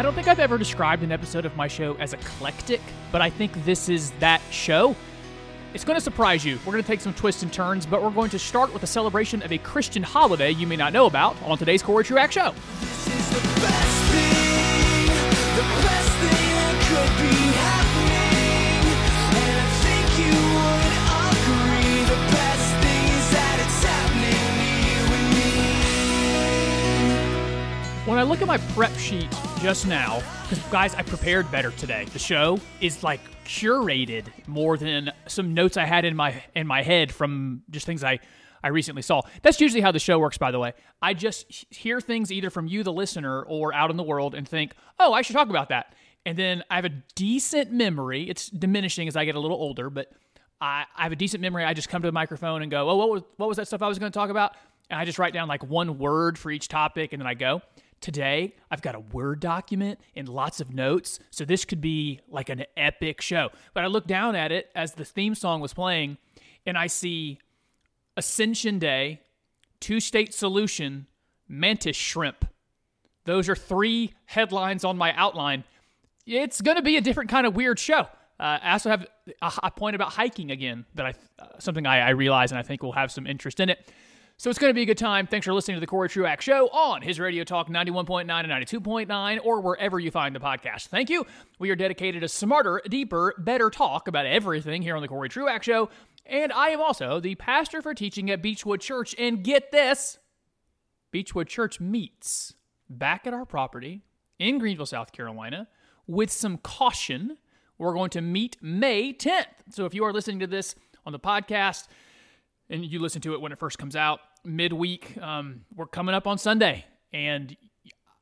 I don't think I've ever described an episode of my show as eclectic, but I think this is that show. It's going to surprise you. We're going to take some twists and turns, but we're going to start with a celebration of a Christian holiday you may not know about on today's Cory Truax Show. This is the best thing, the best thing that could be happening. And I think you would agree. The best thing is that it's happening to you and me. When I look at my prep sheet just now, because guys, I prepared better today. The show is like curated more than some notes I had in my in my head from just things I I recently saw. That's usually how the show works, by the way. I just hear things either from you, the listener, or out in the world, and think, oh, I should talk about that. And then I have a decent memory. It's diminishing as I get a little older, but I, I have a decent memory. I just come to the microphone and go, oh, what was, what was that stuff I was going to talk about? And I just write down like one word for each topic, and then I go. Today, I've got a Word document and lots of notes, so this could be like an epic show. But I look down at it as the theme song was playing, and I see Ascension Day, Two State Solution, Mantis Shrimp. Those are three headlines on my outline. It's going to be a different kind of weird show. Uh, I also have a, a point about hiking again that I uh, something I, I realize and I think will have some interest in it. So it's going to be a good time. Thanks for listening to the Cory Truax Show on his Radio Talk 91.9 and 92.9 or wherever you find the podcast. Thank you. We are dedicated to smarter, deeper, better talk about everything here on the Cory Truax Show. And I am also the pastor for teaching at Beechwood Church. And get this Beechwood Church meets back at our property in Greenville, South Carolina, with some caution. We're going to meet May 10th. So if you are listening to this on the podcast and you listen to it when it first comes out, midweek, um, we're coming up on Sunday. And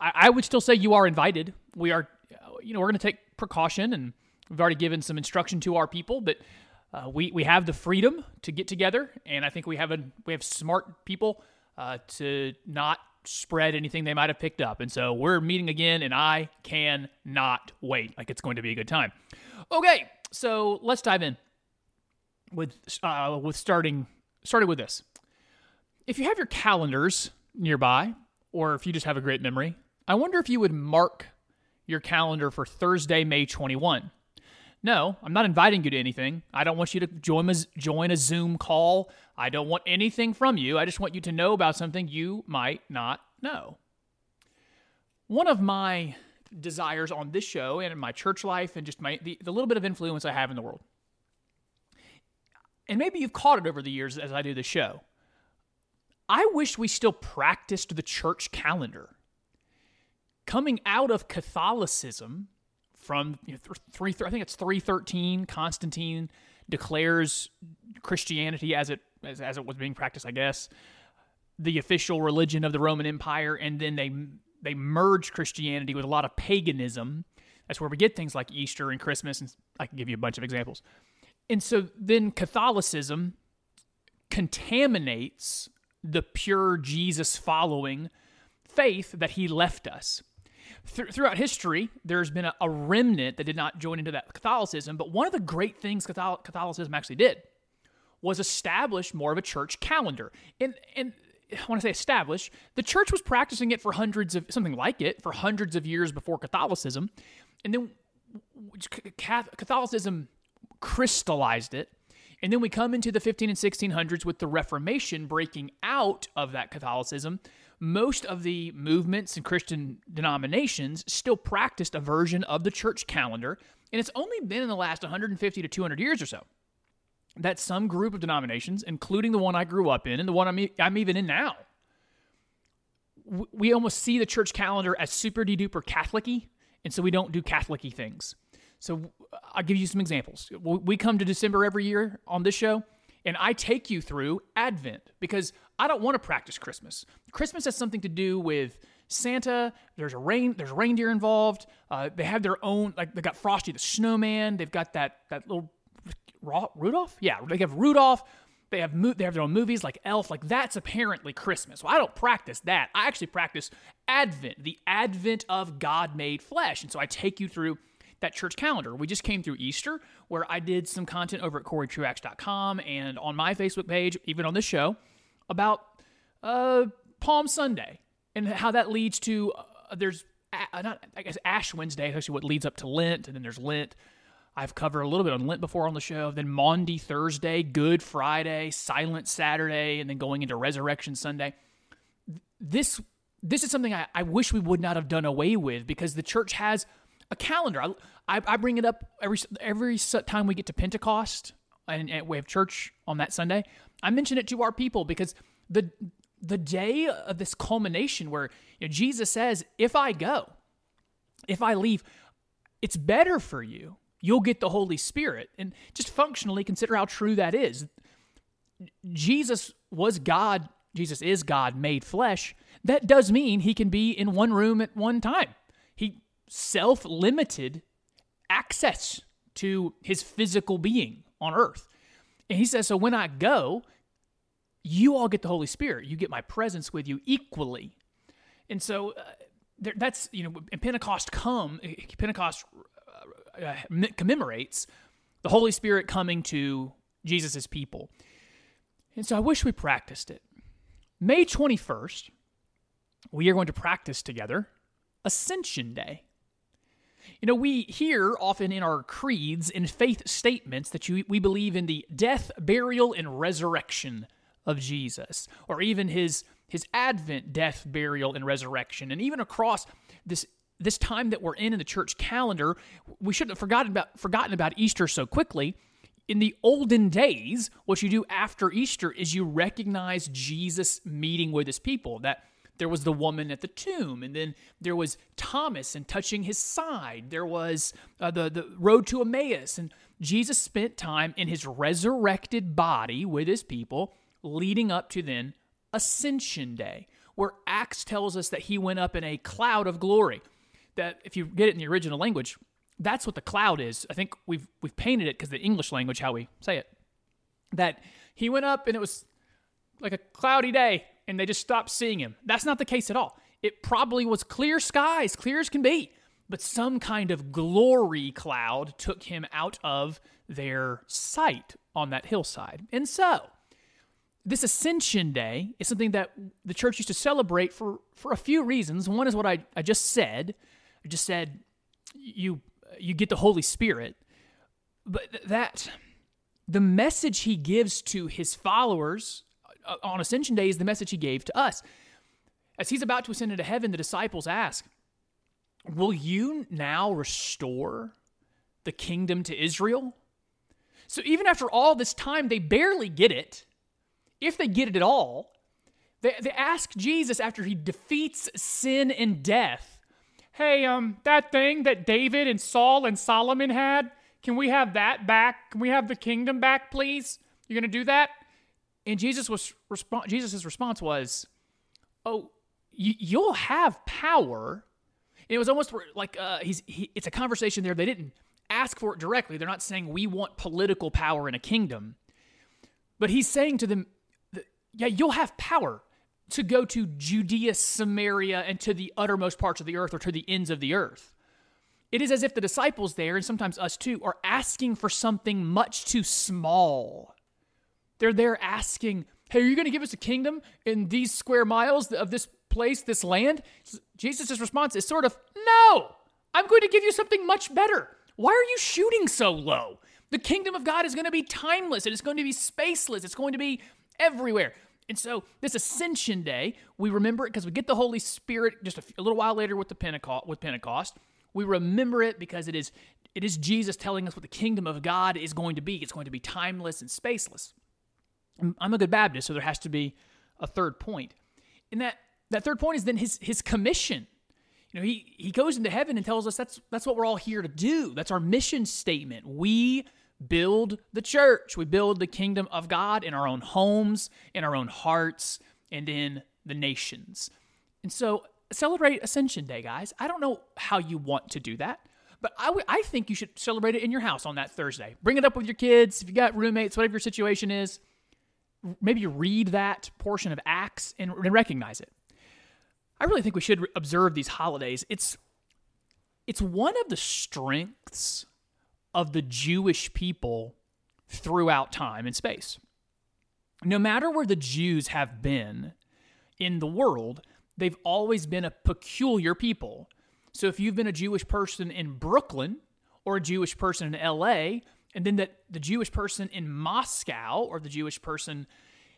I, I would still say you are invited. We are, you know, we're going to take precaution and we've already given some instruction to our people, but uh, we, we have the freedom to get together. And I think we have a, we have smart people uh, to not spread anything they might have picked up. And so we're meeting again, and I cannot wait. Like it's going to be a good time. Okay, so let's dive in with uh, with starting starting with this. If you have your calendars nearby, or if you just have a great memory, I wonder if you would mark your calendar for Thursday, May 21. No, I'm not inviting you to anything. I don't want you to join a, join a Zoom call. I don't want anything from you. I just want you to know about something you might not know. One of my desires on this show and in my church life and just my the, the little bit of influence I have in the world. And maybe you've caught it over the years as I do the show. I wish we still practiced the church calendar. Coming out of Catholicism, from you know, th- three, I think it's three thirteen. Constantine declares Christianity as it as, as it was being practiced, I guess, the official religion of the Roman Empire, and then they they merge Christianity with a lot of paganism. That's where we get things like Easter and Christmas, and I can give you a bunch of examples. And so then Catholicism contaminates the pure Jesus following faith that he left us th- throughout history, there's been a, a, remnant that did not join into that Catholicism. But one of the great things Catholic- Catholicism actually did was establish more of a church calendar. And, and I say establish, the church was practicing it for hundreds of something like it for hundreds of years before Catholicism. And then Catholicism crystallized it. And then we come into the 15 and 1600s with the Reformation breaking out of that Catholicism most of the movements and Christian denominations still practiced a version of the church calendar, and it's only been in the last 150 to 200 years or so that some group of denominations, including the one I grew up in and the one I'm, I'm even in now, we almost see the church calendar as super de duper Catholic and so we don't do Catholic things. So I'll give you some examples. We come to December every year on this show and I take you through Advent because I don't want to practice Christmas. Christmas has something to do with Santa. There's a rain. There's reindeer involved. Uh, they have their own like they got Frosty the Snowman. They've got that that little Rudolph. Yeah, they have Rudolph. They have mo- they have their own movies like Elf. Like that's apparently Christmas. Well, I don't practice that. I actually practice Advent, the Advent of God made flesh. And so I take you through that church calendar. We just came through Easter, where I did some content over at CoryTruax.com and on my Facebook page, even on this show, about uh, Palm Sunday and how that leads to uh, there's uh, not I guess Ash Wednesday, actually what leads up to Lent, and then there's Lent. I've covered a little bit on Lent before on the show. Then Maundy Thursday, Good Friday, Silent Saturday, and then going into Resurrection Sunday. This this is something I, I wish we would not have done away with because the church has a calendar. I, I, I bring it up every every time we get to Pentecost and, and we have church on that Sunday. I mention it to our people because the the day of this culmination where you know, Jesus says, "If I go, if I leave, it's better for you. You'll get the Holy Spirit." And just functionally consider how true that is. Jesus was God. Jesus is God made flesh. That does mean he can be in one room at one time. He self limited access to his physical being on earth. And he says, So when I go, you all get the Holy Spirit. You get my presence with you equally. And so uh, there, that's, you know, and Pentecost come, Pentecost uh, uh, commemorates the Holy Spirit coming to Jesus' people. And so I wish we practiced it. May 21st, we are going to practice together Ascension Day. You know, we hear often in our creeds and faith statements that you, we believe in the death, burial, and resurrection of Jesus, or even his his advent, death, burial, and resurrection, and even across this this time that we're in in the church calendar, we shouldn't have forgotten about forgotten about Easter so quickly. In the olden days, what you do after Easter is you recognize Jesus meeting with his people. That there was the woman at the tomb, and then there was Thomas and touching his side. There was uh, the the road to Emmaus, and Jesus spent time in his resurrected body with his people, leading up to then Ascension Day, where Acts tells us that he went up in a cloud of glory. That if you get it in the original language, that's what the cloud is. I think we've we've painted it because the English language how we say it. That he went up and it was like a cloudy day and they just stopped seeing him. That's not the case at all. It probably was clear skies, clear as can be, but some kind of glory cloud took him out of their sight on that hillside. And so, this Ascension Day is something that the church used to celebrate for, for a few reasons. One is what I, I just said. I just said you you get the Holy Spirit, but that the message he gives to his followers on Ascension Day is the message he gave to us. As he's about to ascend into heaven, the disciples ask, Will you now restore the kingdom to Israel? So even after all this time, they barely get it. If they get it at all, they, they ask Jesus after he defeats sin and death, Hey, um, that thing that David and Saul and Solomon had, can we have that back? Can we have the kingdom back, please? You're gonna do that? And Jesus was resp- Jesus's response was, "Oh, y- you'll have power." And it was almost like uh, he's he, it's a conversation there. They didn't ask for it directly. They're not saying we want political power in a kingdom, but he's saying to them, "Yeah, you'll have power to go to Judea, Samaria, and to the uttermost parts of the earth, or to the ends of the earth." It is as if the disciples there, and sometimes us too, are asking for something much too small. They're there asking, Hey, are you going to give us a kingdom in these square miles of this place, this land? Jesus' response is sort of, No, I'm going to give you something much better. Why are you shooting so low? The kingdom of God is going to be timeless, it is going to be spaceless, it's going to be everywhere. And so, this Ascension Day, we remember it because we get the Holy Spirit just a, few, a little while later with the Pentecost. With Pentecost, we remember it because it is it is Jesus telling us what the kingdom of God is going to be. It's going to be timeless and spaceless. I'm a good Baptist, so there has to be a third point. And that that third point is then his his commission. You know, he he goes into heaven and tells us that's that's what we're all here to do. That's our mission statement. We build the church. We build the kingdom of God in our own homes, in our own hearts, and in the nations. And so celebrate Ascension Day, guys. I don't know how you want to do that, but I, w- I think you should celebrate it in your house on that Thursday. Bring it up with your kids. If you got roommates, whatever your situation is, maybe read that portion of Acts and, and recognize it. I really think we should observe these holidays. It's it's one of the strengths of the Jewish people throughout time and space. No matter where the Jews have been in the world, they've always been a peculiar people. So if you've been a Jewish person in Brooklyn or a Jewish person in LA, and then that the Jewish person in Moscow or the Jewish person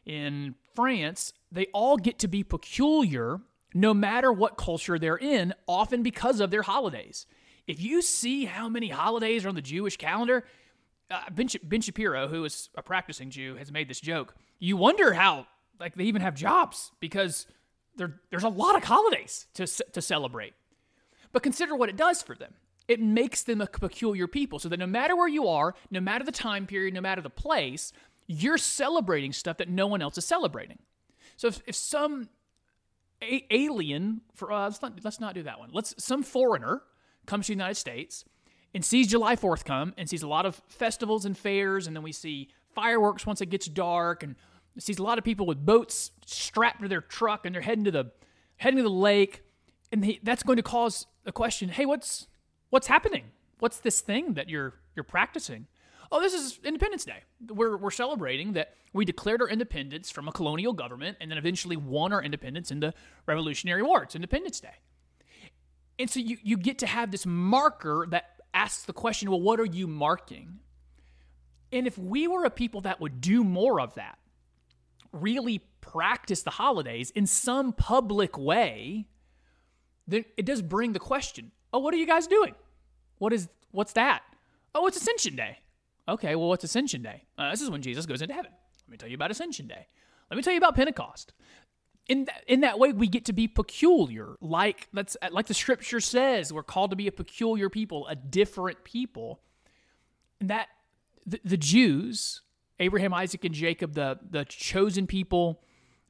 in France, they all get to be peculiar no matter what culture they're in, often because of their holidays. If you see how many holidays are on the Jewish calendar, uh, ben, ben Shapiro, who is a practicing Jew, has made this joke. You wonder how like they even have jobs because there, there's a lot of holidays to, to celebrate. But consider what it does for them. It makes them a peculiar people so that no matter where you are, no matter the time period, no matter the place, you're celebrating stuff that no one else is celebrating. So if, if some a- alien, for uh, let's not let's not do that one. Let's some foreigner comes to the United States and sees July 4th come and sees a lot of festivals and fairs, and then we see fireworks once it gets dark, and sees a lot of people with boats strapped to their truck and they're heading to the heading to the lake, and that's going to cause a question. Hey, what's what's happening? What's this thing that you're you're practicing? Oh, this is Independence Day. We're we're celebrating that we declared our independence from a colonial government and then eventually won our independence in the Revolutionary War. It's Independence Day. And so you, you get to have this marker that asks the question, well, what are you marking? And if we were a people that would do more of that, really practice the holidays in some public way, then it does bring the question, oh, what are you guys doing? What is what's that? Oh, it's Ascension Day. Okay, well, what's Ascension Day? Uh, this is when Jesus goes into heaven. Let me tell you about Ascension Day. Let me tell you about Pentecost. In that, in that way, we get to be peculiar, like that's like the Scripture says. We're called to be a peculiar people, a different people. And that the, the Jews, Abraham, Isaac, and Jacob, the the chosen people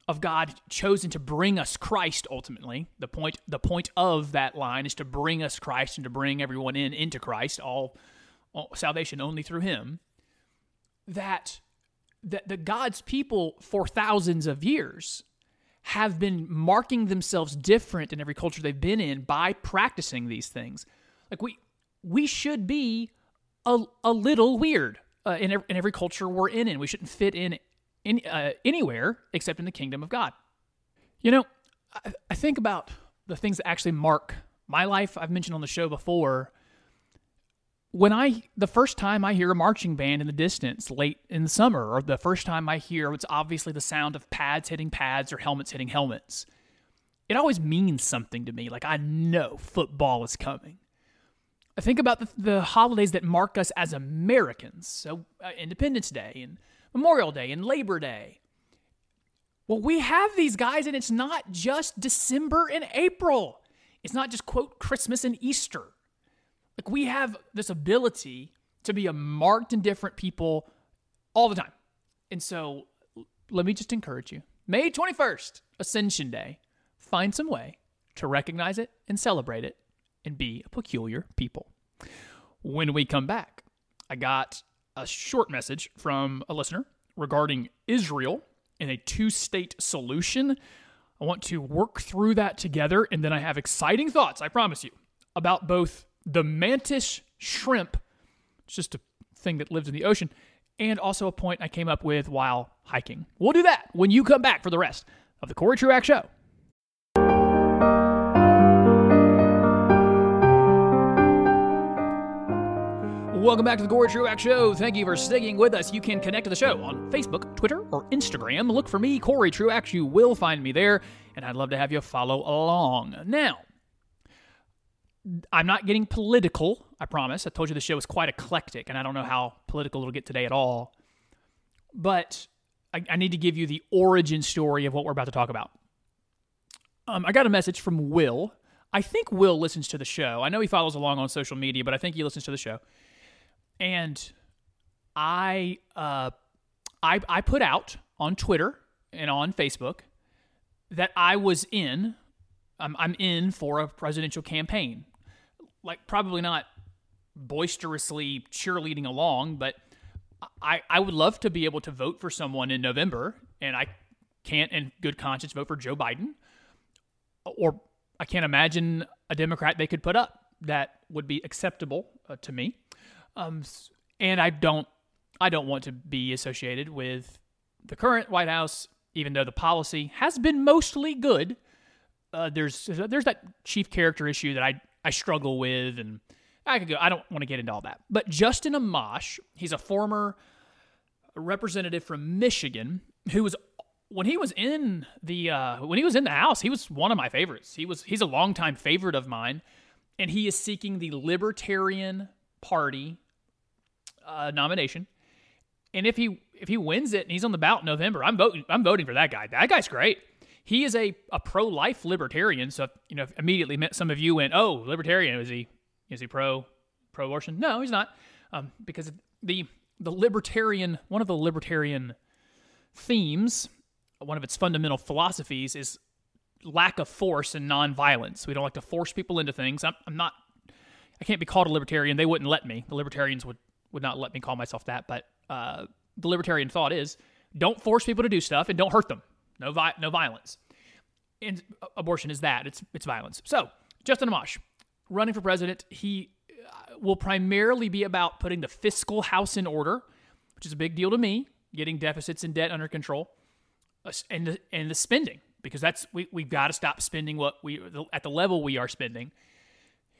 of God, chosen to bring us Christ. Ultimately, the point the point of that line is to bring us Christ and to bring everyone in into Christ. All, all salvation only through Him. That that the God's people for thousands of years have been marking themselves different in every culture they've been in by practicing these things. Like we we should be a, a little weird uh, in, every, in every culture we're in, and we shouldn't fit in, in uh, anywhere except in the kingdom of God. You know, I, I think about the things that actually mark my life. I've mentioned on the show before. When I, the first time I hear a marching band in the distance late in the summer, or the first time I hear it's obviously the sound of pads hitting pads or helmets hitting helmets, it always means something to me. Like I know football is coming. I think about the, the holidays that mark us as Americans. So, uh, Independence Day and Memorial Day and Labor Day. Well, we have these guys, and it's not just December and April. It's not just, quote, Christmas and Easter. Like, we have this ability to be a marked and different people all the time. And so, let me just encourage you May 21st, Ascension Day, find some way to recognize it and celebrate it and be a peculiar people. When we come back, I got a short message from a listener regarding Israel and a two state solution. I want to work through that together, and then I have exciting thoughts, I promise you, about both the mantis shrimp, it's just a thing that lives in the ocean, and also a point I came up with while hiking. We'll do that when you come back for the rest of the Cory Truax Show. Welcome back to the Cory Truax Show. Thank you for sticking with us. You can connect to the show on Facebook, Twitter, or Instagram. Look for me, Cory Truax. You will find me there, and I'd love to have you follow along. Now, I'm not getting political, I promise. I told you the show is quite eclectic, and I don't know how political it'll get today at all. But I, I need to give you the origin story of what we're about to talk about. Um, I got a message from Will. I think Will listens to the show. I know he follows along on social media, but I think he listens to the show. And I, uh, I, I put out on Twitter and on Facebook that I was in. I'm, I'm in for a presidential campaign. Like probably not boisterously cheerleading along, but I, I would love to be able to vote for someone in November, and I can't, in good conscience, vote for Joe Biden, or I can't imagine a Democrat they could put up that would be acceptable uh, to me. Um, and I don't, I don't want to be associated with the current White House, even though the policy has been mostly good. Uh, there's there's that chief character issue that I I struggle with, and I could go. I don't want to get into all that. But Justin Amash, he's a former representative from Michigan who was when he was in the uh, when he was in the House, he was one of my favorites. He was he's a longtime favorite of mine, and he is seeking the Libertarian Party uh, nomination. And if he if he wins it and he's on the ballot in November, I'm voting I'm voting for that guy. That guy's great. He is a, a pro life libertarian. So you know immediately some of you went, oh, libertarian is he is he pro pro abortion? No, he's not, um, because the the libertarian one of the libertarian themes, one of its fundamental philosophies is lack of force and nonviolence. We don't like to force people into things. I'm, I'm not. I can't be called a libertarian. They wouldn't let me. The libertarians would would not let me call myself that. But uh, the libertarian thought is don't force people to do stuff and don't hurt them. No, vi- no violence. And abortion is that. It's it's violence. So Justin Amash, running for president, he uh, will primarily be about putting the fiscal house in order, which is a big deal to me. Getting deficits and debt under control, uh, and the, and the spending because that's we we've got to stop spending what we at the level we are spending.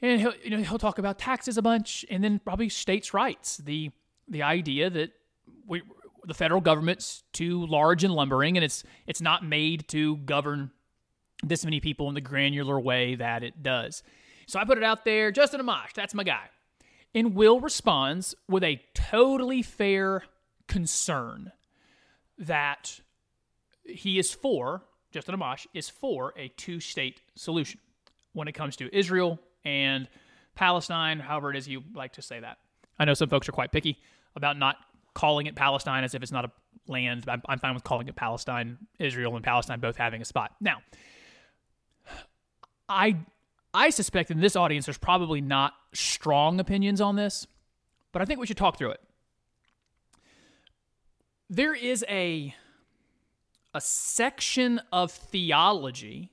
And he'll you know he'll talk about taxes a bunch, and then probably states' rights. The the idea that we the federal government's too large and lumbering, and it's it's not made to govern this many people in the granular way that it does. So I put it out there. Justin Amash, that's my guy. And Will responds with a totally fair concern that he is for, Justin Amash is for a two state solution when it comes to Israel and Palestine, however it is you like to say that. I know some folks are quite picky about not calling it Palestine as if it's not a land. I'm, I'm fine with calling it Palestine, Israel, and Palestine both having a spot. Now, I I suspect in this audience there's probably not strong opinions on this, but I think we should talk through it. There is a a section of theology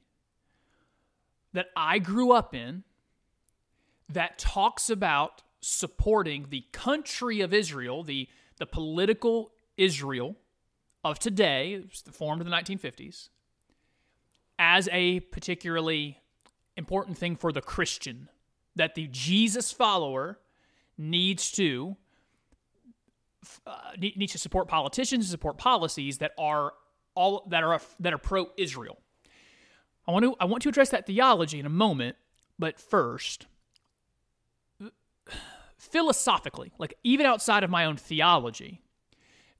that I grew up in that talks about supporting the country of Israel, the the political Israel of today, formed in the 1950s, as a particularly important thing for the Christian that the Jesus follower needs to uh, needs to support politicians, support policies that are all that are that are pro Israel. I want to I want to address that theology in a moment, but first, philosophically, like even outside of my own theology,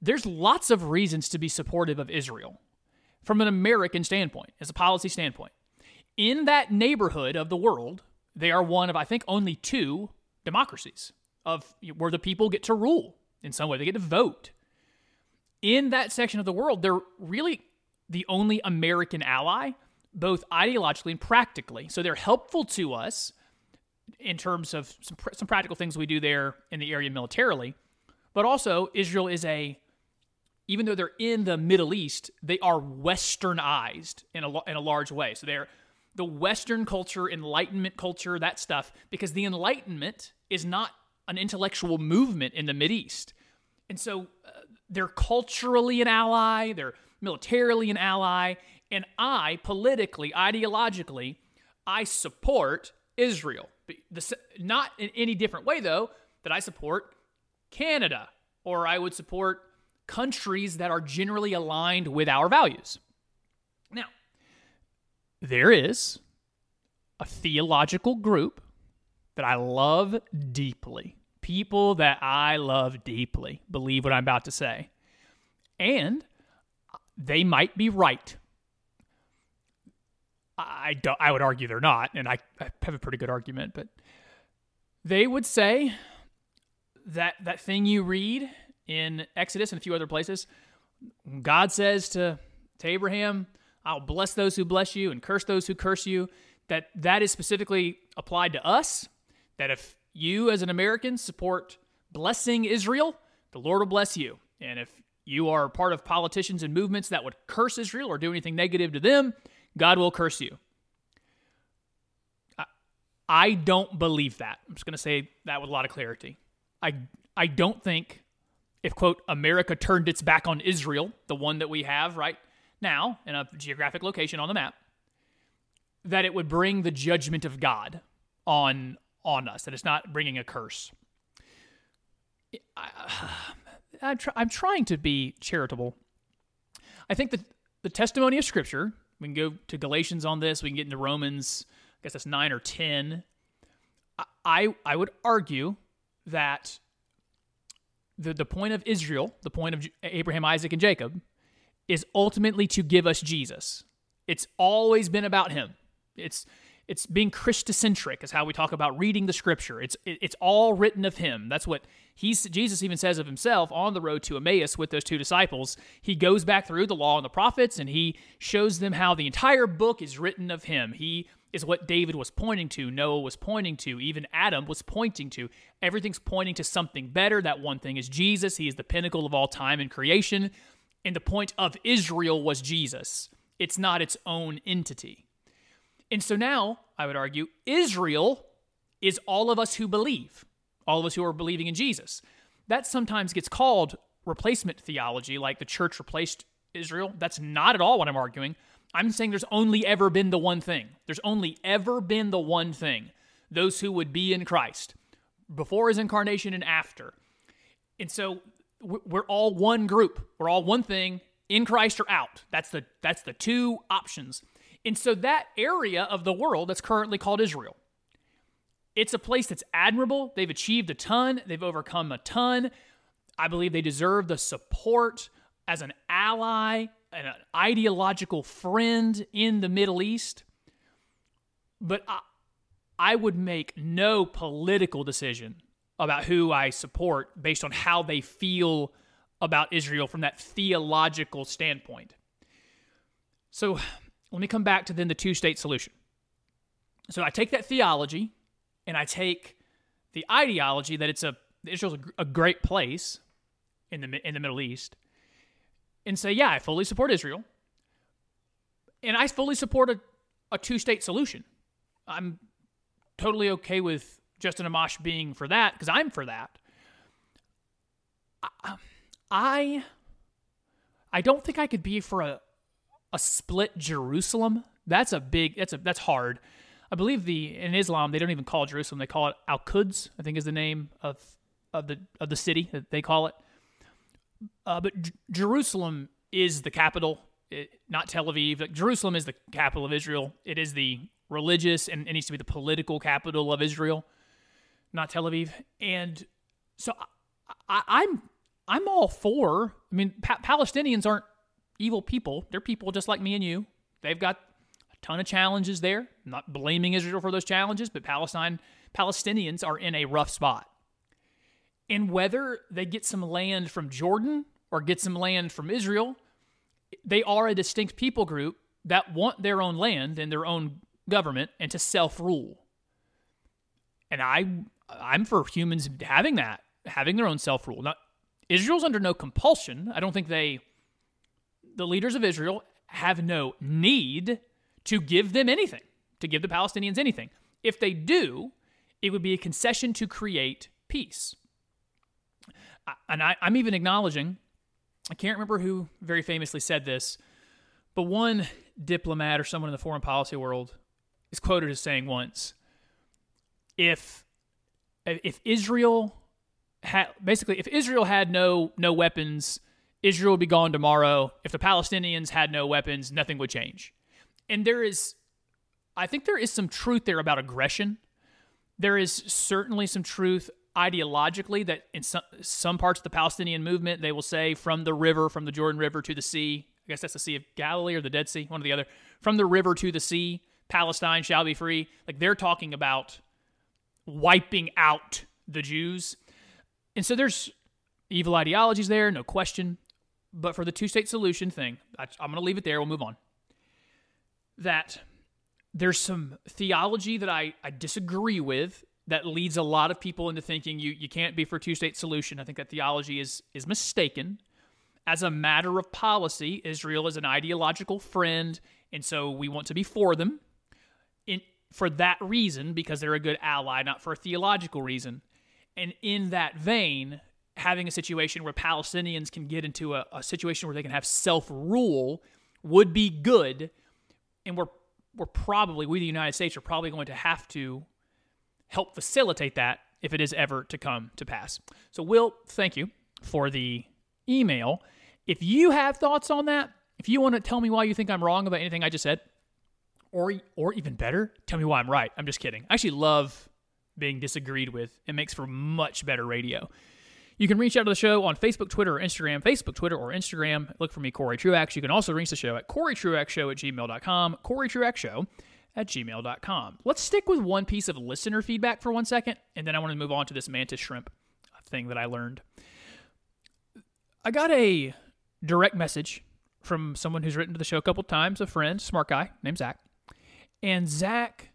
there's lots of reasons to be supportive of Israel from an American standpoint, as a policy standpoint. In that neighborhood of the world, they are one of I think only two democracies of where the people get to rule in some way. They get to vote. In that section of the world, they're really the only American ally, both ideologically and practically. So they're helpful to us in terms of some, pr- some practical things we do there in the area militarily. But also, Israel is a, even though they're in the Middle East, they are westernized in a, in a large way. So they're the Western culture, Enlightenment culture, that stuff, because the Enlightenment is not an intellectual movement in the Mid East. And so uh, they're culturally an ally, they're militarily an ally, and I, politically, ideologically, I support Israel. The, not in any different way, though, that I support Canada or I would support countries that are generally aligned with our values. Now, there is a theological group that I love deeply people that I love deeply believe what I'm about to say. And they might be right. I, don't, I would argue they're not, and I, I have a pretty good argument, but they would say that that thing you read in Exodus and a few other places, God says to, to Abraham, I'll bless those who bless you and curse those who curse you, that that is specifically applied to us, that if you as an American support blessing Israel, the Lord will bless you. And if you are part of politicians and movements that would curse Israel or do anything negative to them, God will curse you. I don't believe that. I'm just going to say that with a lot of clarity. I I don't think if quote America turned its back on Israel, the one that we have right now in a geographic location on the map, that it would bring the judgment of God on on us. That it's not bringing a curse. I, I'm, try, I'm trying to be charitable. I think that the testimony of Scripture. We can go to Galatians on this. We can get into Romans. I guess that's nine or ten. I I would argue that the the point of Israel, the point of Abraham, Isaac, and Jacob, is ultimately to give us Jesus. It's always been about Him. It's it's being Christocentric is how we talk about reading the Scripture. It's it's all written of Him. That's what he's Jesus even says of himself on the road to Emmaus with those two disciples. He goes back through the law and the prophets and he shows them how the entire book is written of Him. He is what David was pointing to, Noah was pointing to, even Adam was pointing to. Everything's pointing to something better. That one thing is Jesus. He is the pinnacle of all time and creation. And the point of Israel was Jesus, it's not its own entity. And so now, I would argue, Israel is all of us who believe, all of us who are believing in Jesus. That sometimes gets called replacement theology, like the church replaced Israel. That's not at all what I'm arguing. I'm saying there's only ever been the one thing. There's only ever been the one thing. Those who would be in Christ before his incarnation and after. And so we're all one group. We're all one thing in Christ or out. That's the that's the two options. And so that area of the world that's currently called Israel. It's a place that's admirable. They've achieved a ton. They've overcome a ton. I believe they deserve the support as an ally and an ideological friend in the Middle East, but I, I would make no political decision about who I support based on how they feel about Israel from that theological standpoint. So let me come back to then the two state solution. So I take that theology and I take the ideology that it's a Israel's a great place in the in the Middle East and say, yeah, I fully support Israel. And I fully support a, a two state solution. I'm totally okay with Justin Amash being for that because I'm for that. I, I don't think I could be for a a split Jerusalem. That's a big that's a that's hard. I believe the in Islam they don't even call Jerusalem. They call it Al Quds. I think is the name of of the of the city that they call it. Uh, but J- Jerusalem is the capital, it, not Tel Aviv. Like, Jerusalem is the capital of Israel. It is the religious and it needs to be the political capital of Israel, not Tel Aviv. And so I, I'm I'm all for. I mean, pa- Palestinians aren't evil people. They're people just like me and you. They've got a ton of challenges there. I'm not blaming Israel for those challenges, but Palestine Palestinians are in a rough spot. And whether they get some land from Jordan or get some land from Israel, they are a distinct people group that want their own land and their own government and to self-rule. And I I'm for humans having that, having their own self-rule. Now Israel's under no compulsion. I don't think they the leaders of Israel have no need to give them anything, to give the Palestinians anything. If they do, it would be a concession to create peace and I, I'm even acknowledging, I can't remember who very famously said this, but one diplomat or someone in the foreign policy world is quoted as saying once, if if Israel had basically if Israel had no no weapons, Israel would be gone tomorrow. If the Palestinians had no weapons, nothing would change. And there is I think there is some truth there about aggression. There is certainly some truth ideologically that in some, some parts of the Palestinian movement, they will say from the river, from the Jordan River to the sea, I guess that's the Sea of Galilee or the Dead Sea, one or the other, from the river to the sea, Palestine shall be free. Like they're talking about wiping out the Jews. And so there's evil ideologies there, no question. But for the two state solution thing, I, I'm going to leave it there. We'll move on. That there's some theology that I, I disagree with that leads a lot of people into thinking you, you can't be for two state solution. I think that theology is is mistaken. As a matter of policy, Israel is an ideological friend, and so we want to be for them. In for that reason, because they're a good ally, not for a theological reason. And in that vein, having a situation where Palestinians can get into a, a situation where they can have self rule would be good. And we're we're probably we the United States are probably going to have to help facilitate that if it is ever to come to pass. So, Will, thank you for the email. If you have thoughts on that, if you want to tell me why you think I'm wrong about anything I just said, or or even better, tell me why I'm right. I'm just kidding. I actually love being disagreed with. It makes for much better radio. You can reach out to the show on Facebook, Twitter, or Instagram. Facebook, Twitter, or Instagram. Look for me, Cory Truax. You can also reach the show at CoryTruaxShow at gmail.com. Cory Truax Show at gmail.com. Let's stick with one piece of listener feedback for one second, and then I want to move on to this mantis shrimp thing that I learned. I got a direct message from someone who's written to the show a couple times, a friend, smart guy named Zach. And Zach,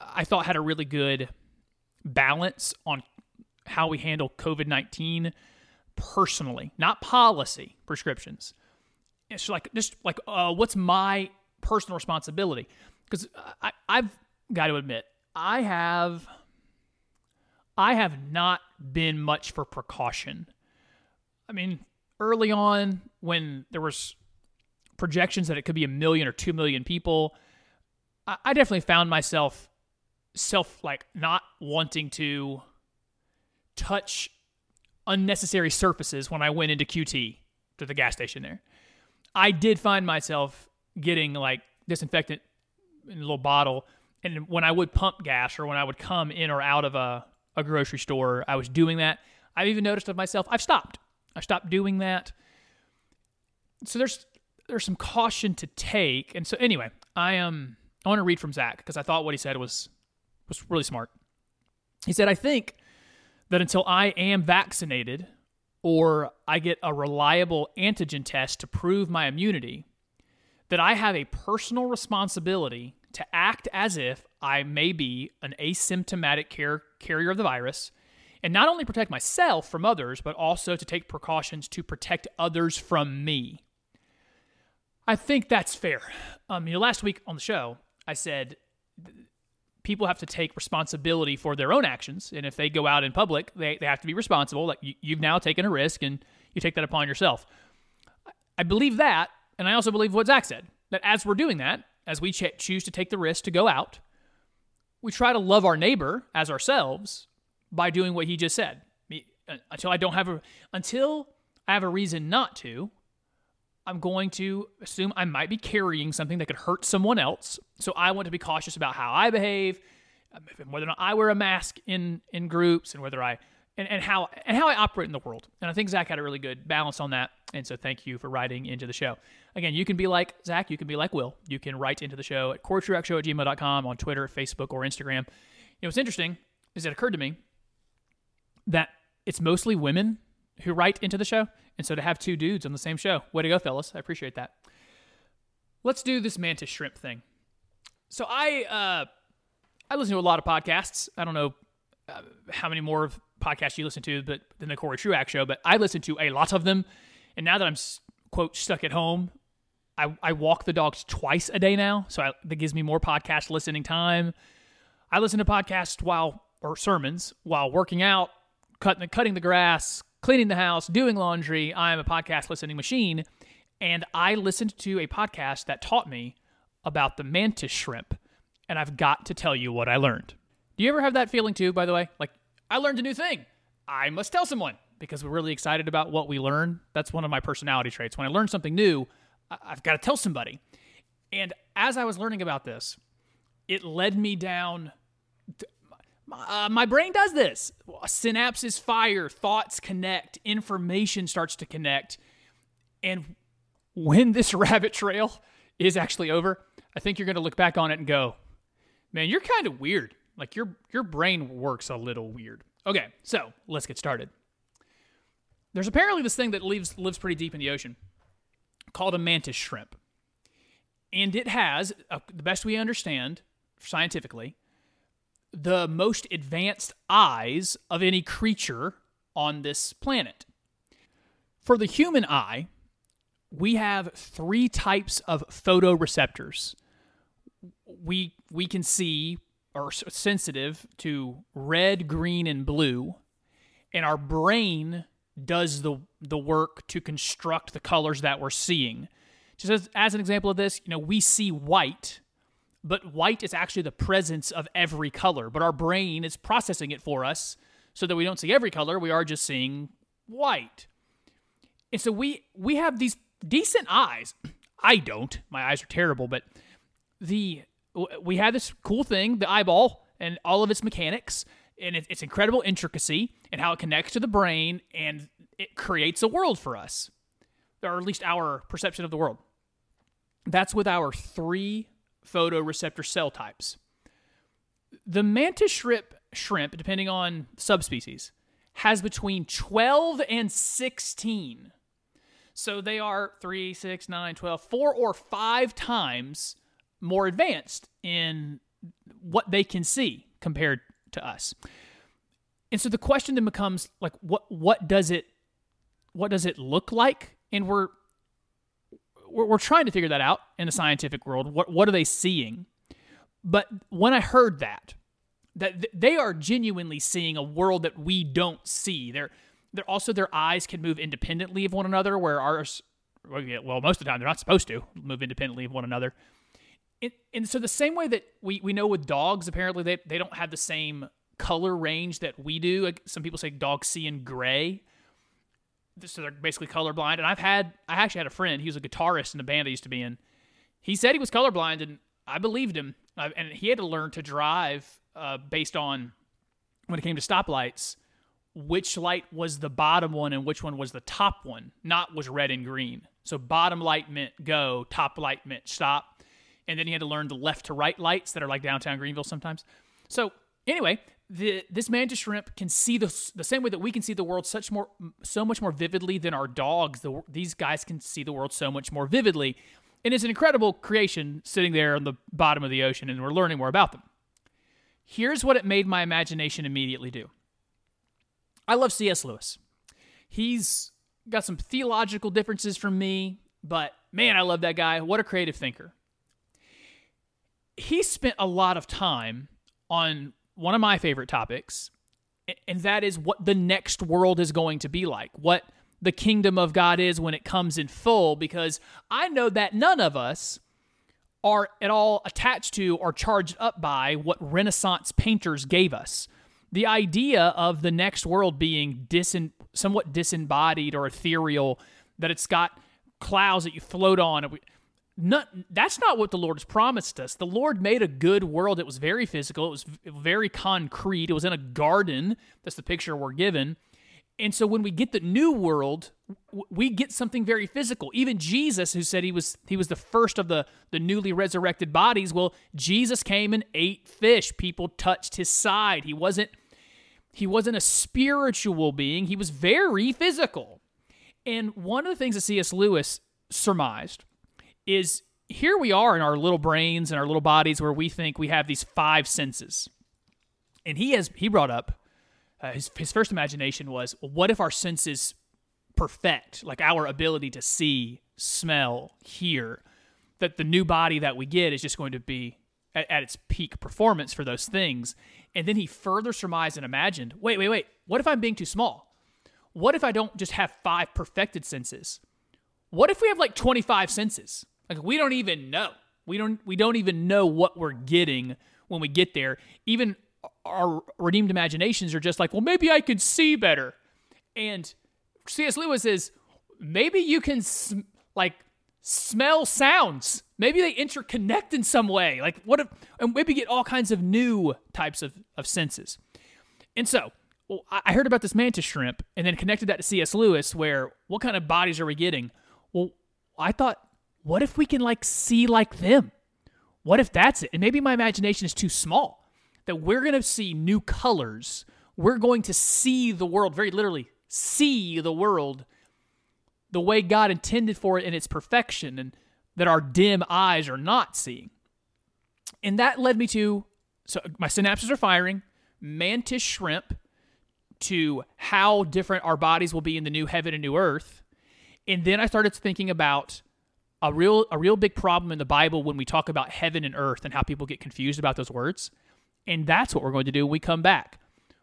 I thought, had a really good balance on how we handle COVID 19 personally, not policy prescriptions. It's like, just like, uh, what's my personal responsibility? Because I've got to admit, I have. I have not been much for precaution. I mean, early on when there was projections that it could be a million or two million people, I, I definitely found myself self like not wanting to touch unnecessary surfaces when I went into QT to the gas station there. I did find myself getting like disinfectant in a little bottle. And when I would pump gas or when I would come in or out of a, a grocery store, I was doing that. I've even noticed of myself, I've stopped. I stopped doing that. So there's there's some caution to take. And so anyway, I am um, I want to read from Zach because I thought what he said was was really smart. He said, I think that until I am vaccinated or I get a reliable antigen test to prove my immunity, that I have a personal responsibility to act as if I may be an asymptomatic car- carrier of the virus and not only protect myself from others, but also to take precautions to protect others from me. I think that's fair. Um, you know, last week on the show, I said people have to take responsibility for their own actions, and if they go out in public, they, they have to be responsible. Like you, you've now taken a risk, and you take that upon yourself. I believe that, and I also believe what Zach said that as we're doing that, as we ch- choose to take the risk to go out, we try to love our neighbor as ourselves by doing what he just said. Uh, Until I don't have a until I have a reason not to, I'm going to assume I might be carrying something that could hurt someone else. So I want to be cautious about how I behave, um, whether or not I wear a mask in in groups, and whether I and, and how and how I operate in the world. And I think Zach had a really good balance on that. And so thank you for writing into the show. Again, you can be like Zach, you can be like Will. You can write into the show at CoryTruaxShow at gmail.com on Twitter, Facebook, or Instagram. You know, what's interesting is it occurred to me that it's mostly women who write into the show. And so to have two dudes on the same show, way to go, fellas. I appreciate that. Let's do this mantis shrimp thing. So I uh, I listen to a lot of podcasts. I don't know uh, how many more podcasts you listen to, but than the Cory Truax show. But I listen to a lot of them. And now that I'm quote stuck at home, I, I walk the dogs twice a day now, so I, that gives me more podcast listening time. I listen to podcasts while or sermons while working out, cutting the, cutting the grass, cleaning the house, doing laundry. I'm a podcast listening machine, and I listened to a podcast that taught me about the mantis shrimp, and I've got to tell you what I learned. Do you ever have that feeling too? By the way, like I learned a new thing. I must tell someone because we're really excited about what we learn. That's one of my personality traits. When I learn something new, I- I've got to tell somebody. And as I was learning about this, it led me down. Uh, my brain does this. Synapses fire, thoughts connect, information starts to connect. And when this rabbit trail is actually over, I think you're going to look back on it and go, man, you're kind of weird. Like your your brain works a little weird. Okay, so let's get started. There's apparently this thing that lives lives pretty deep in the ocean called a mantis shrimp. And it has, uh, the best we understand scientifically, the most advanced eyes of any creature on this planet. For the human eye, we have three types of photoreceptors. We we can see or sensitive to red, green, and blue, and our brain does the the work to construct the colors that we're seeing. Just as, as an example of this, you know, we see white, but white is actually the presence of every color. But our brain is processing it for us so that we don't see every color. We are just seeing white. And so we we have these decent eyes. I don't. My eyes are terrible, but the we have this cool thing, the eyeball, and all of its mechanics, and it, its incredible intricacy, and how it connects to the brain, and it creates a world for us, or at least our perception of the world. That's with our three photoreceptor cell types. The mantis shrimp, shrimp, depending on subspecies, has between 12 and 16. So they are 3, 6, 9, 12, 4 or 5 times more advanced in what they can see compared to us. And so the question then becomes like what what does it what does it look like? And we're we're, we're trying to figure that out in the scientific world. What what are they seeing? But when I heard that, that th- they are genuinely seeing a world that we don't see. They're they're also their eyes can move independently of one another, where ours, well, well, most of the time they're not supposed to move independently of one another. And, and so the same way that we, we know with dogs, apparently they, they don't have the same color range that we do. Like some people say dogs see in gray so they're basically colorblind. And I've had, I actually had a friend. He was a guitarist in a band I used to be in. He said he was colorblind, and I believed him. Uh, and he had to learn to drive uh, based on when it came to stoplights, which light was the bottom one and which one was the top one. Not was red and green. So bottom light meant go, top light meant stop. And then he had to learn the left to right lights that are like downtown Greenville sometimes. So anyway, the, this mantis shrimp can see the, the same way that we can see the world such more so much more vividly than our dogs. The, these guys can see the world so much more vividly, and it's an incredible creation sitting there on the bottom of the ocean, and we're learning more about them. Here's what it made my imagination immediately do. I love C.S. Lewis. He's got some theological differences from me, but man, I love that guy. What a creative thinker. He spent a lot of time on one of my favorite topics, and that is what the next world is going to be like, what the kingdom of God is when it comes in full, because I know that none of us are at all attached to or charged up by what Renaissance painters gave us. The idea of the next world being disin- somewhat disembodied or ethereal, that it's got clouds that you float on. Not, that's not what the Lord has promised us. The Lord made a good world. It was very physical. It was very concrete. It was in a garden. That's the picture we're given. And so when we get the new world, we get something very physical. Even Jesus, who said he was he was the first of the the newly resurrected bodies, well, Jesus came and ate fish. People touched his side. He wasn't he wasn't a spiritual being. He was very physical. And one of the things that C.S. Lewis surmised is here we are in our little brains and our little bodies where we think we have these five senses. And he has he brought up uh, his his first imagination was what if our senses perfect like our ability to see, smell, hear that the new body that we get is just going to be at, at its peak performance for those things. And then he further surmised and imagined, wait, wait, wait, what if I'm being too small? What if I don't just have five perfected senses? What if we have like 25 senses? Like we don't even know. We don't we don't even know what we're getting when we get there. Even our redeemed imaginations are just like, well, maybe I could see better. And C.S. Lewis is maybe you can sm- like smell sounds. Maybe they interconnect in some way. Like what if and maybe get all kinds of new types of, of senses. And so well, I heard about this mantis shrimp and then connected that to C.S. Lewis, where what kind of bodies are we getting? Well, I thought what if we can like see like them? What if that's it? And maybe my imagination is too small. That we're going to see new colors. We're going to see the world, very literally, see the world the way God intended for it in its perfection and that our dim eyes are not seeing. And that led me to so my synapses are firing, mantis shrimp to how different our bodies will be in the new heaven and new earth. And then I started thinking about a real a real big problem in the Bible when we talk about heaven and earth and how people get confused about those words. And that's what we're going to do when we come back.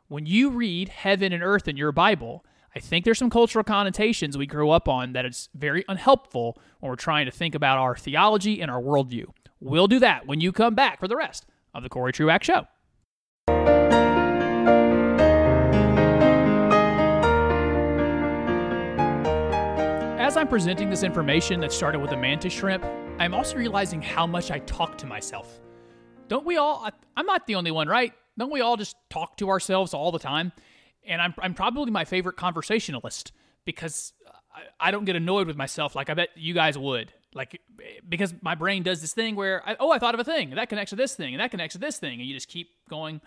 When you read heaven and earth in your Bible, I think there's some cultural connotations we grew up on that it's very unhelpful when we're trying to think about our theology and our worldview. We'll do that when you come back for the rest of the Cory Truax Show. As I'm presenting this information that started with a mantis shrimp, I'm also realizing how much I talk to myself. Don't we all? I- I'm not the only one, right? Don't we all just talk to ourselves all the time? And I'm, I'm probably my favorite conversationalist because I, I don't get annoyed with myself like I bet you guys would. Like, because my brain does this thing where, I, oh, I thought of a thing, and that connects to this thing, and that connects to this thing, and you just keep going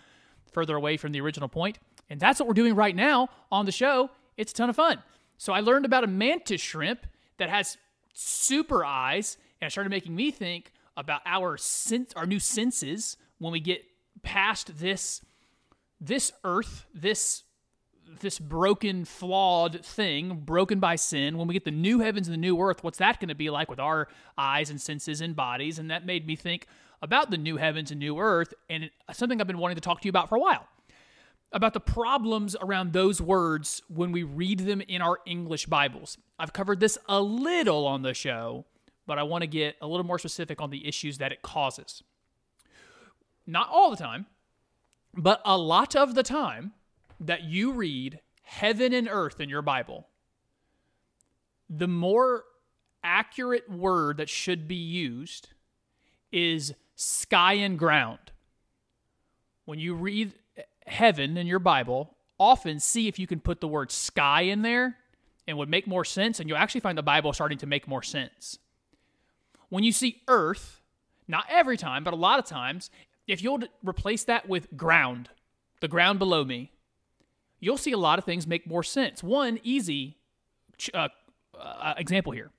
further away from the original point. And that's what we're doing right now on the show. It's a ton of fun. So I learned about a mantis shrimp that has super eyes, and it started making me think about our sense, our new senses when we get past this this earth, this this broken, flawed thing, broken by sin, when we get the new heavens and the new earth, what's that going to be like with our eyes and senses and bodies? And that made me think about the new heavens and new earth, and something I've been wanting to talk to you about for a while about the problems around those words when we read them in our English Bibles. I've covered this a little on the show, but I want to get a little more specific on the issues that it causes. Not all the time, but a lot of the time that you read heaven and earth in your Bible, the more accurate word that should be used is sky and ground. When you read heaven in your Bible, often see if you can put the word sky in there and would make more sense, and you'll actually find the Bible starting to make more sense. When you see earth, not every time, but a lot of times, if you'll replace that with ground, the ground below me, you'll see a lot of things make more sense. One easy uh, uh, example here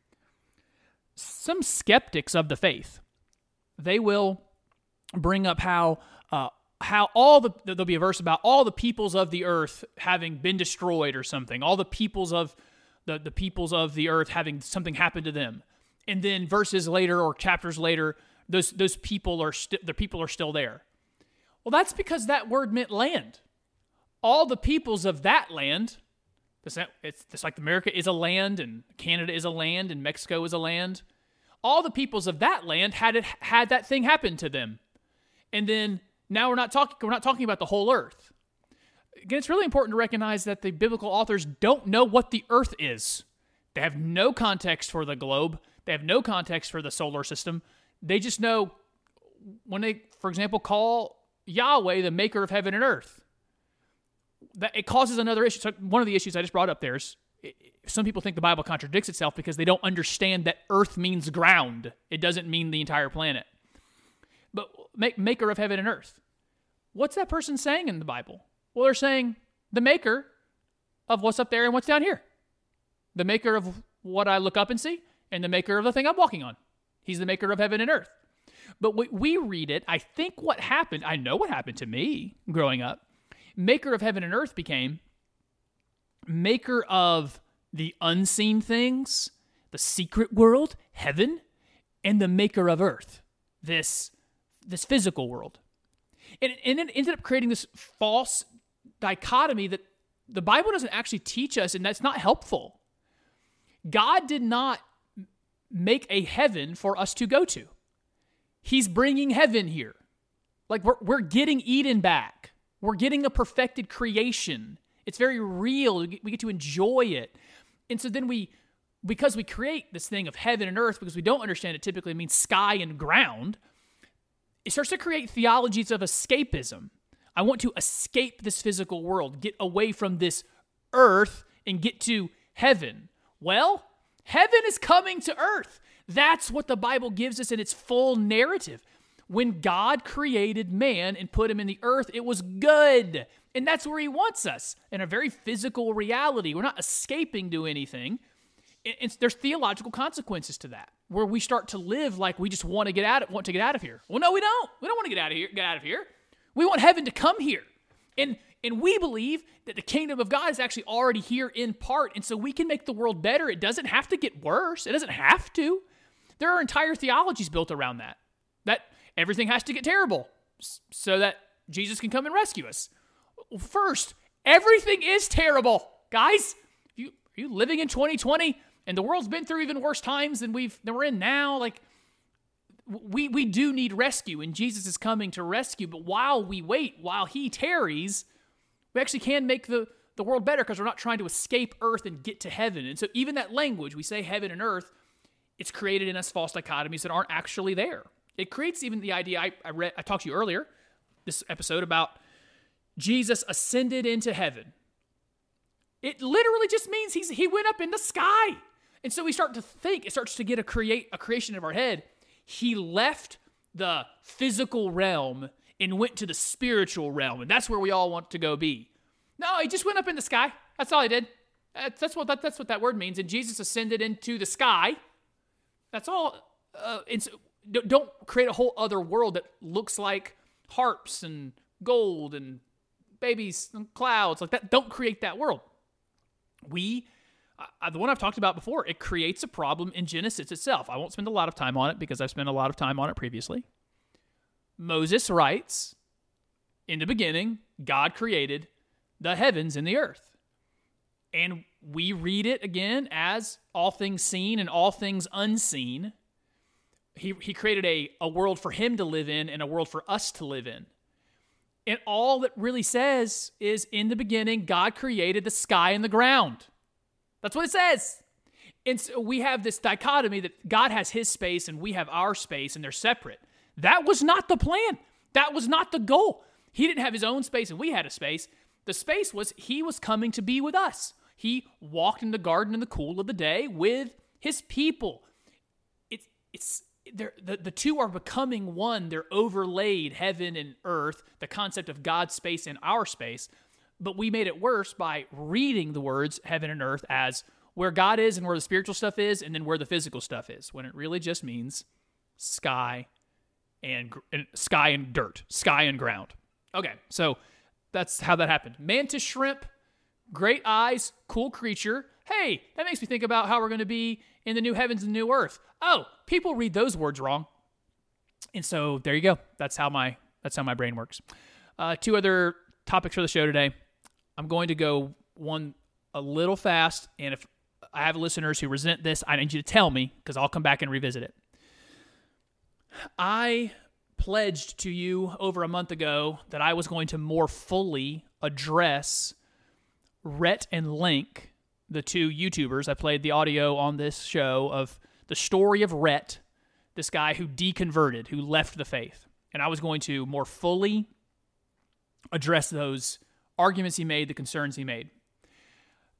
some skeptics of the faith, they will bring up how how all the there'll be a verse about all the peoples of the earth having been destroyed or something, all the peoples of the, the peoples of the earth having something happen to them, and then verses later or chapters later, those those people are st- the people are still there. Well, that's because that word meant land. All the peoples of that land, it's just like America is a land, and Canada is a land, and Mexico is a land. All the peoples of that land had it had that thing happen to them, and then now we're not talking we're not talking about the whole earth. Again, it's really important to recognize that the biblical authors don't know what the earth is. They have no context for the globe. They have no context for the solar system. They just know when they, for example, call Yahweh the maker of heaven and earth. That it causes another issue. So one of the issues I just brought up there is some people think the Bible contradicts itself because they don't understand that earth means ground. It doesn't mean the entire planet. But make, maker of heaven and earth. What's that person saying in the Bible? Well, they're saying the maker of what's up there and what's down here. The maker of what I look up and see, and the maker of the thing I'm walking on. He's the maker of heaven and earth. But we, we read it, I think what happened, I know what happened to me growing up. Maker of heaven and earth became maker of the unseen things, the secret world, heaven, and the maker of earth, this this physical world. And, and it ended up creating this false dichotomy that the Bible doesn't actually teach us, and that's not helpful. God did not make a heaven for us to go to. He's bringing heaven here. Like we're, we're getting Eden back. We're getting a perfected creation. It's very real. We get, we get to enjoy it. And so then we, because we create this thing of heaven and earth, because we don't understand it typically means sky and ground, it starts to create theologies of escapism. I want to escape this physical world, get away from this earth, and get to heaven. Well, heaven is coming to earth. That's what the Bible gives us in its full narrative. When God created man and put him in the earth, it was good. And that's where he wants us in a very physical reality. We're not escaping to anything. It's, there's theological consequences to that where we start to live like we just want to get out of, want to get out of here. Well, no, we don't. We don't want to get out of here. Get out of here. We want heaven to come here, and and we believe that the kingdom of God is actually already here in part, and so we can make the world better. It doesn't have to get worse. It doesn't have to. There are entire theologies built around that. That everything has to get terrible so that Jesus can come and rescue us. First, everything is terrible, guys. You are you living in 2020? And the world's been through even worse times than we've than we're in now. Like we we do need rescue, and Jesus is coming to rescue. But while we wait, while He tarries, we actually can make the the world better because we're not trying to escape Earth and get to heaven. And so even that language, we say heaven and earth, it's created in us false dichotomies that aren't actually there. It creates even the idea I, I read I talked to you earlier, this episode about Jesus ascended into heaven. It literally just means he's he went up in the sky. And so we start to think, it starts to get a create a creation of our head. He left the physical realm and went to the spiritual realm, and that's where we all want to go be. No, he just went up in the sky. That's all he did. That's, that's what that, that's what that word means. And Jesus ascended into the sky. That's all. Uh, don't create a whole other world that looks like harps and gold and babies and clouds like that. Don't create that world. We, uh, the one I've talked about before, it creates a problem in Genesis itself. I won't spend a lot of time on it because I've spent a lot of time on it previously. Moses writes, In the beginning, God created the heavens and the earth. And we read it again as all things seen and all things unseen. He, he created a, a world for him to live in and a world for us to live in. And all that really says is in the beginning, God created the sky and the ground. That's what it says. And so we have this dichotomy that God has his space and we have our space and they're separate. That was not the plan. That was not the goal. He didn't have his own space and we had a space. The space was he was coming to be with us. He walked in the garden in the cool of the day with his people. It's it's the, the two are becoming one. They're overlaid, heaven and earth, the concept of God's space and our space. But we made it worse by reading the words heaven and earth as where God is and where the spiritual stuff is, and then where the physical stuff is, when it really just means sky and, and sky and dirt, sky and ground. Okay, so that's how that happened. Mantis shrimp, great eyes, cool creature. Hey, that makes me think about how we're going to be in the new heavens and new earth. Oh, people read those words wrong. And so there you go. That's how my that's how my brain works. Uh, two other topics for the show today. I'm going to go one a little fast, and if I have listeners who resent this, I need you to tell me because I'll come back and revisit it. I pledged to you over a month ago that I was going to more fully address Rhett and Link, the two YouTubers. I played the audio on this show of the story of Rhett, this guy who deconverted, who left the faith. And I was going to more fully address those arguments he made, the concerns he made.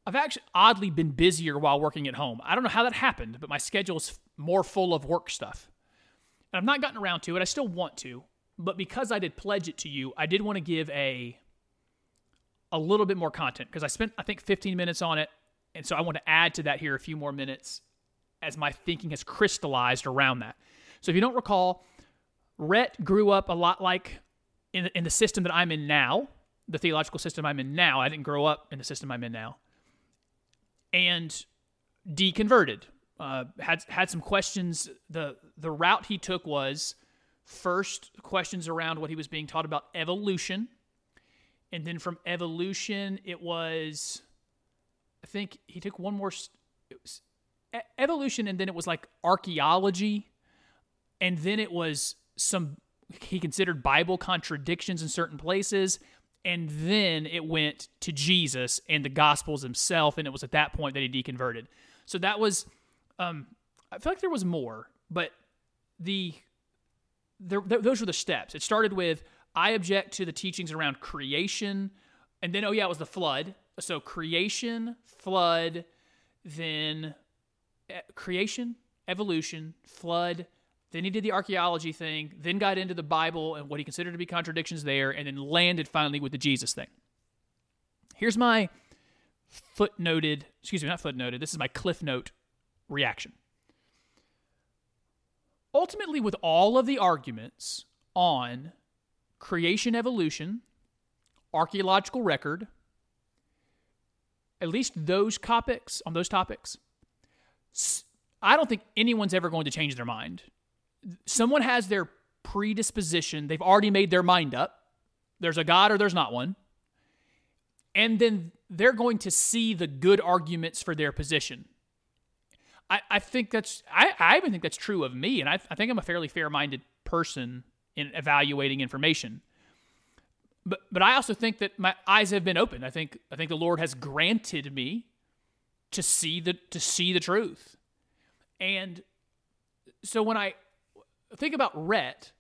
I've actually oddly been busier while working at home. I don't know how that happened, but my schedule is more full of work stuff. And I've not gotten around to it. I still want to, but because I did pledge it to you, I did want to give a a little bit more content because I spent I think 15 minutes on it, and so I want to add to that here a few more minutes as my thinking has crystallized around that. So if you don't recall, Rhett grew up a lot like in in the system that I'm in now, the theological system I'm in now. I didn't grow up in the system I'm in now, and deconverted uh, had had some questions. the The route he took was first questions around what he was being taught about evolution, and then from evolution it was, I think he took one more. It was evolution, and then it was like archaeology, and then it was some he considered Bible contradictions in certain places. And then it went to Jesus and the Gospels himself, and it was at that point that he deconverted. So that was um, I feel like there was more, but the there, those were the steps. It started with I object to the teachings around creation, and then oh yeah, it was the flood. So creation, flood, then creation, evolution, flood. Then he did the archaeology thing, then got into the Bible and what he considered to be contradictions there, and then landed finally with the Jesus thing. Here's my footnoted, excuse me, not footnoted, this is my cliff note reaction. Ultimately, with all of the arguments on creation evolution, archaeological record, at least those topics, on those topics, I don't think anyone's ever going to change their mind. Someone has their predisposition, they've already made their mind up. There's a God or there's not one. And then they're going to see the good arguments for their position. I, I think that's I, I even think that's true of me, and I, I think I'm a fairly fair-minded person in evaluating information. But but I also think that my eyes have been opened. I think I think the Lord has granted me to see the to see the truth. And so when I think about Rhett,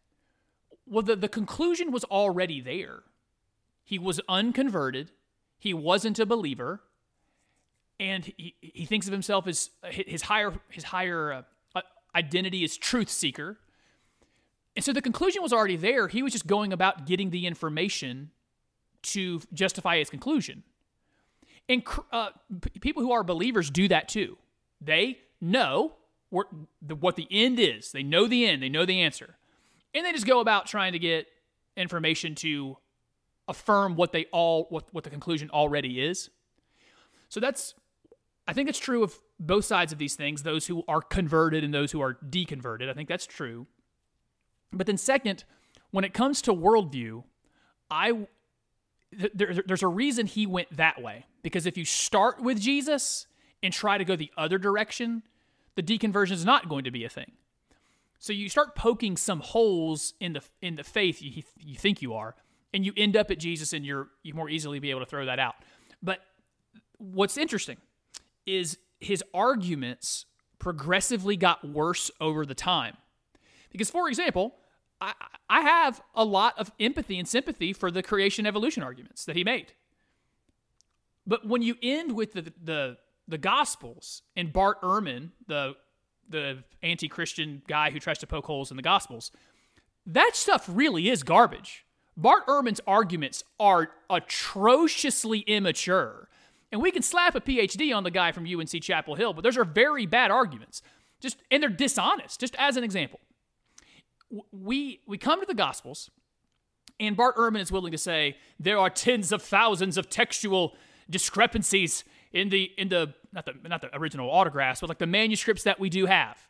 well the, the conclusion was already there. He was unconverted, he wasn't a believer, and he, he thinks of himself as his higher his higher uh, identity is truth seeker. And so the conclusion was already there. He was just going about getting the information to justify his conclusion. And uh, people who are believers do that too. They know the, what the end is. They know the end. They know the answer, and they just go about trying to get information to affirm what they all what, what the conclusion already is. So that's I think it's true of both sides of these things, those who are converted and those who are deconverted. I think that's true. But then, second, when it comes to worldview, I there, there's a reason he went that way. Because if you start with Jesus and try to go the other direction, the deconversion is not going to be a thing. So you start poking some holes in the in the faith you, you think you are, and you end up at Jesus, and you're you more easily be able to throw that out. But what's interesting is his arguments progressively got worse over the time. Because, for example, I, I have a lot of empathy and sympathy for the creation evolution arguments that he made. But when you end with the, the, the Gospels and Bart Ehrman, the, the anti Christian guy who tries to poke holes in the Gospels, that stuff really is garbage. Bart Ehrman's arguments are atrociously immature. And we can slap a PhD on the guy from UNC Chapel Hill, but those are very bad arguments. Just and they're dishonest. Just as an example, we we come to the Gospels, and Bart Ehrman is willing to say there are tens of thousands of textual discrepancies in the in the not the not the original autographs, but like the manuscripts that we do have.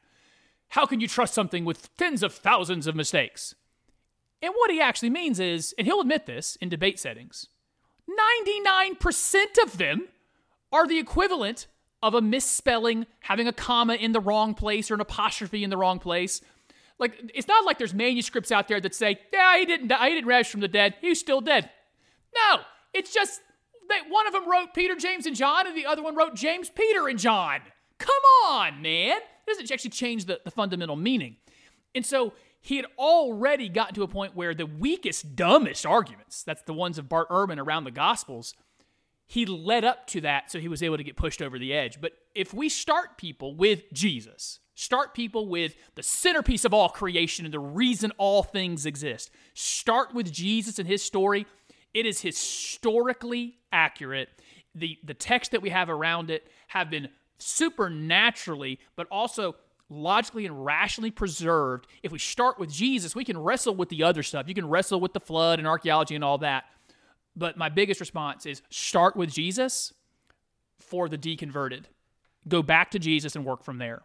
How can you trust something with tens of thousands of mistakes? And what he actually means is, and he'll admit this in debate settings, 99% of them are the equivalent of a misspelling, having a comma in the wrong place or an apostrophe in the wrong place. Like it's not like there's manuscripts out there that say, "Yeah, he didn't die. He didn't rise from the dead. He's still dead." No, it's just that one of them wrote Peter, James, and John, and the other one wrote James, Peter, and John. Come on, man. It doesn't actually change the, the fundamental meaning. And so he had already gotten to a point where the weakest, dumbest arguments, that's the ones of Bart Ehrman around the Gospels, he led up to that so he was able to get pushed over the edge. But if we start people with Jesus, start people with the centerpiece of all creation and the reason all things exist, start with Jesus and his story, it is historically accurate. The, the text that we have around it have been supernaturally, but also logically and rationally preserved. If we start with Jesus, we can wrestle with the other stuff. You can wrestle with the flood and archaeology and all that. But my biggest response is start with Jesus for the deconverted. Go back to Jesus and work from there.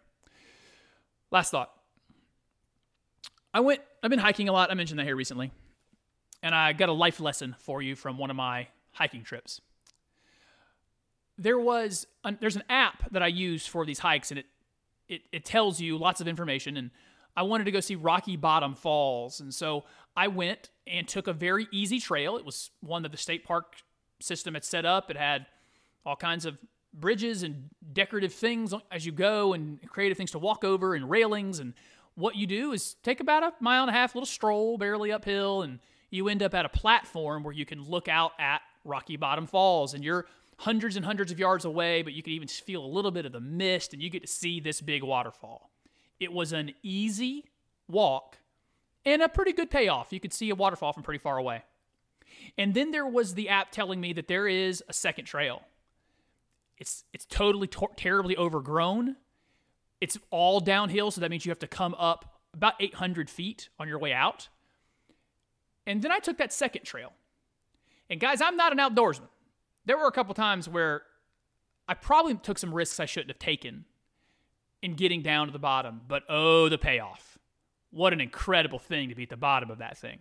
Last thought. I went, I've been hiking a lot. I mentioned that here recently. And I got a life lesson for you from one of my hiking trips. There was, an, there's an app that I use for these hikes, and it it, it tells you lots of information. And I wanted to go see Rocky Bottom Falls. And so I went and took a very easy trail. It was one that the state park system had set up. It had all kinds of bridges and decorative things as you go and creative things to walk over and railings. And what you do is take about a mile and a half, little stroll, barely uphill, and you end up at a platform where you can look out at Rocky Bottom Falls. And you're hundreds and hundreds of yards away, but you can even feel a little bit of the mist and you get to see this big waterfall. It was an easy walk and a pretty good payoff. You could see a waterfall from pretty far away. And then there was the app telling me that there is a second trail. It's it's totally terribly overgrown. It's all downhill, so that means you have to come up about 800 feet on your way out. And then I took that second trail. And guys, I'm not an outdoorsman there were a couple times where I probably took some risks I shouldn't have taken in getting down to the bottom, but oh, the payoff. What an incredible thing to be at the bottom of that thing.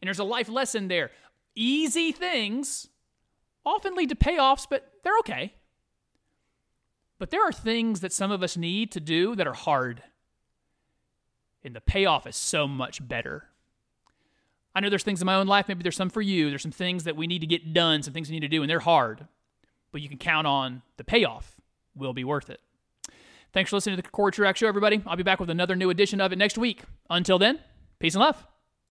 And there's a life lesson there. Easy things often lead to payoffs, but they're okay. But there are things that some of us need to do that are hard. And the payoff is so much better. I know there's things in my own life, maybe there's some for you. There's some things that we need to get done, some things we need to do, and they're hard. But you can count on the payoff will be worth it. Thanks for listening to the Cory Truax Show, everybody. I'll be back with another new edition of it next week. Until then, peace and love.